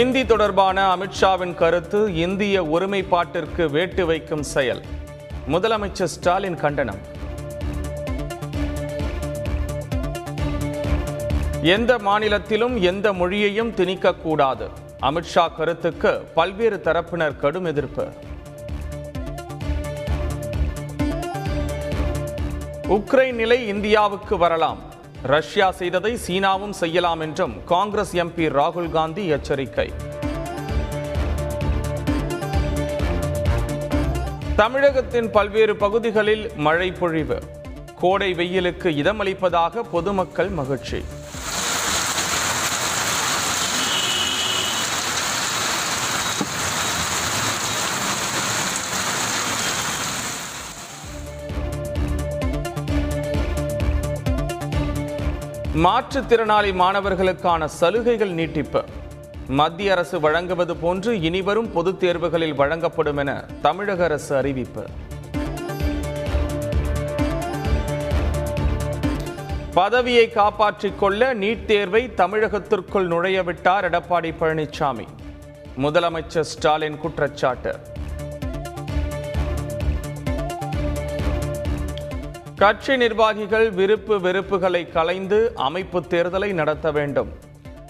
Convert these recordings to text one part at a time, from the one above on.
இந்தி தொடர்பான அமித்ஷாவின் கருத்து இந்திய ஒருமைப்பாட்டிற்கு வேட்டு வைக்கும் செயல். முதலமைச்சர் ஸ்டாலின் கண்டனம். எந்த மாநிலத்திலும் எந்த மொழியையும் திணிக்கக்கூடாது அமித்ஷா கருத்துக்கு பல்வேறு தரப்பினர் கடும் எதிர்ப்பு. உக்ரைன் நிலை இந்தியாவுக்கு வரலாம். ரஷ்யா செய்ததை சீனாவும் செய்யலாம் என்றும் காங்கிரஸ் எம்பி ராகுல் காந்தி எச்சரிக்கை. தமிழகத்தின் பல்வேறு பகுதிகளில் மழை பொழிவு. கோடை வெயிலுக்கு இதமளிப்பதாக பொதுமக்கள் மகிழ்ச்சி. மாற்றுத்திறனாளி மாணவர்களுக்கான சலுகைகள் நீட்டிப்பு. மத்திய அரசு வழங்குவது போன்று இனிவரும் பொதுத் தேர்வுகளில் வழங்கப்படும் என தமிழக அரசு அறிவிப்பு. பதவியை காப்பாற்றிக் கொள்ள நீட் தேர்வை தமிழகத்திற்குள் நுழையவிட்டார் எடப்பாடி பழனிசாமி முதலமைச்சர் ஸ்டாலின் குற்றச்சாட்டு. கட்சி நிர்வாகிகள் விருப்பு வெறுப்புகளை கலைந்து அமைப்பு தேர்தலை நடத்த வேண்டும்.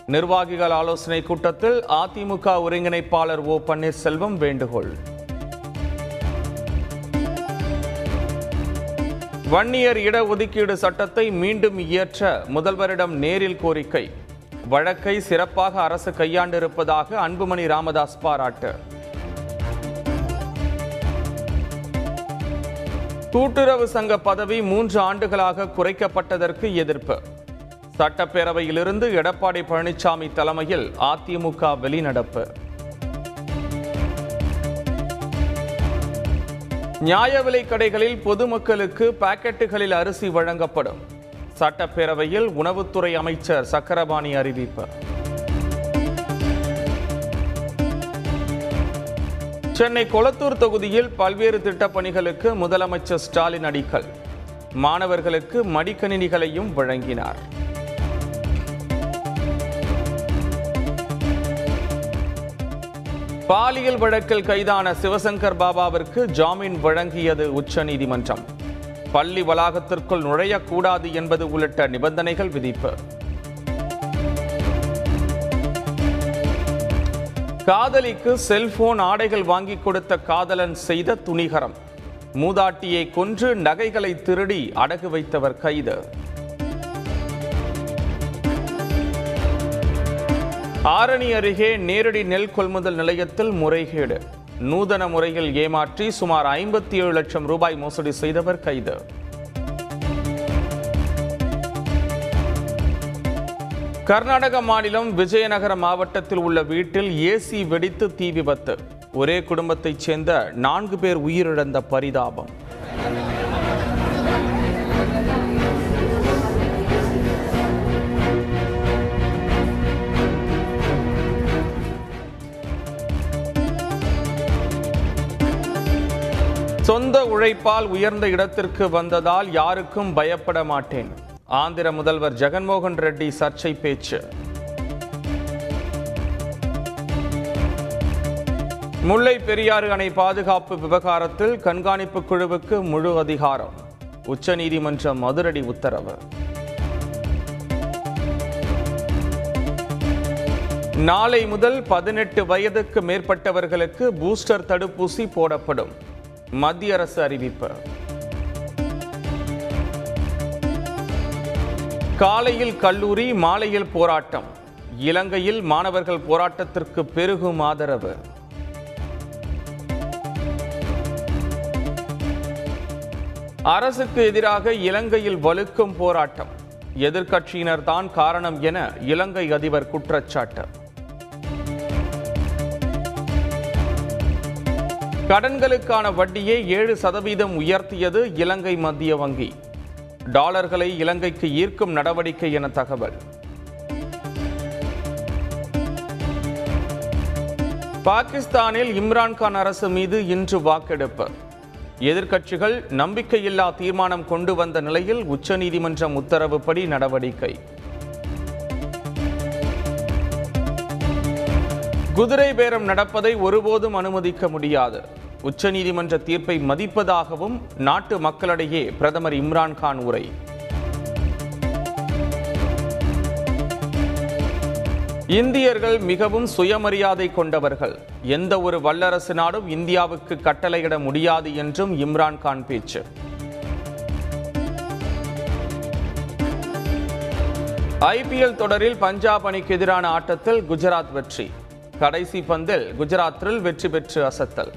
நிர்வாகிகள் ஆலோசனை கூட்டத்தில் அதிமுக ஒருங்கிணைப்பாளர் ஓ பன்னீர்செல்வம் வேண்டுகோள். வன்னியர் இடஒதுக்கீடு சட்டத்தை மீண்டும் இயற்ற முதல்வரிடம் நேரில் கோரிக்கை. வழக்கை சிறப்பாக அரசு கையாண்டிருப்பதாக அன்புமணி ராமதாஸ் பாராட்டு. கூட்டுறவு சங்க பதவி மூன்று ஆண்டுகளாக குறைக்கப்பட்டதற்கு எதிர்ப்பு. சட்டப்பேரவையிலிருந்து எடப்பாடி பழனிசாமி தலைமையில் அதிமுக வெளிநடப்பு. நியாய விலை கடைகளில் பொதுமக்களுக்கு பாக்கெட்டுகளில் அரிசி வழங்கப்படும். சட்டப்பேரவையில் உணவுத்துறை அமைச்சர் சக்கரபாணி அறிவிப்பு. சென்னை கொளத்தூர் தொகுதியில் பல்வேறு திட்டப்பணிகளுக்கு முதலமைச்சர் ஸ்டாலின் அடிக்கல். மாணவர்களுக்கு மடிக்கணினிகளையும் வழங்கினார். பாலியல் வழக்கில் கைதான சிவசங்கர் பாபாவிற்கு ஜாமீன் வழங்கியது உச்சநீதிமன்றம். பள்ளி வளாகத்திற்குள் நுழையக்கூடாது என்பது உள்ளிட்ட நிபந்தனைகள் விதிப்பு. காதலிக்கு செல்போன் ஆடைகள் வாங்கி கொடுத்த காதலன் செய்த துணிகரம். மூதாட்டியை கொன்று நகைகளை திருடி அடகு வைத்தவர் கைது. ஆரணி அருகே நேரடி நெல் கொள்முதல் நிலையத்தில் முறைகேடு. நூதன முறையில் ஏமாற்றி சுமார் ஐம்பத்தி ஏழு லட்சம் ரூபாய் மோசடி செய்தவர் கைது. கர்நாடக மாநிலம் விஜயநகர மாவட்டத்தில் உள்ள வீட்டில் ஏசி வெடித்து தீ விபத்து. ஒரே குடும்பத்தைச் சேர்ந்த நான்கு பேர் உயிரிழந்த பரிதாபம். சொந்த உழைப்பால் உயர்ந்த இடத்திற்கு வந்ததால் யாருக்கும் பயப்பட மாட்டேன். ஆந்திர முதல்வர் ஜெகன்மோகன் ரெட்டி சர்ச்சை பேச்சு. முல்லை பெரியாறு அணை பாதுகாப்பு விவகாரத்தில் கண்காணிப்பு குழுவுக்கு முழு அதிகாரம். உச்சநீதிமன்றம் அதிரடி உத்தரவு. நாளை முதல் பதினெட்டு வயதுக்கு மேற்பட்டவர்களுக்கு பூஸ்டர் தடுப்பூசி போடப்படும். மத்திய அரசு அறிவிப்பு. காலையில் கல்லூரி மாலையில் போராட்டம். இலங்கையில் மாணவர்கள் போராட்டத்திற்கு பெருகும் ஆதரவு. அரசுக்கு எதிராக இலங்கையில் வலுக்கும் போராட்டம். எதிர்க்கட்சியினர் தான் காரணம் என இலங்கை அதிபர் குற்றச்சாட்டு. கடன்களுக்கான வட்டியை ஏழு சதவீதம் உயர்த்தியது இலங்கை மத்திய வங்கி. டாலர்களை இலங்கைக்கு ஈர்க்கும் நடவடிக்கை என தகவல். பாகிஸ்தானில் இம்ரான்கான் அரசு மீது இன்று வாக்கெடுப்பு. எதிர்க்கட்சிகள் நம்பிக்கையில்லா தீர்மானம் கொண்டு வந்த நிலையில் உச்சநீதிமன்றம் உத்தரவுப்படி நடவடிக்கை. குதிரை பேரம் நடப்பதை ஒருபோதும் அனுமதிக்க முடியாது. உச்சநீதிமன்ற தீர்ப்பை மதிப்பதாகவும் நாட்டு மக்களிடையே பிரதமர் இம்ரான்கான் உரை. இந்தியர்கள் மிகவும் சுயமரியாதை கொண்டவர்கள். எந்த ஒரு வல்லரசு நாடும் இந்தியாவுக்கு கட்டளையிட முடியாது என்றும் இம்ரான்கான் பேச்சு. ஐபிஎல் தொடரில் பஞ்சாப் அணிக்கு எதிரான ஆட்டத்தில் குஜராத் வெற்றி. கடைசி பந்தில் குஜராத்தில் வெற்றி பெற்று அசத்தல்.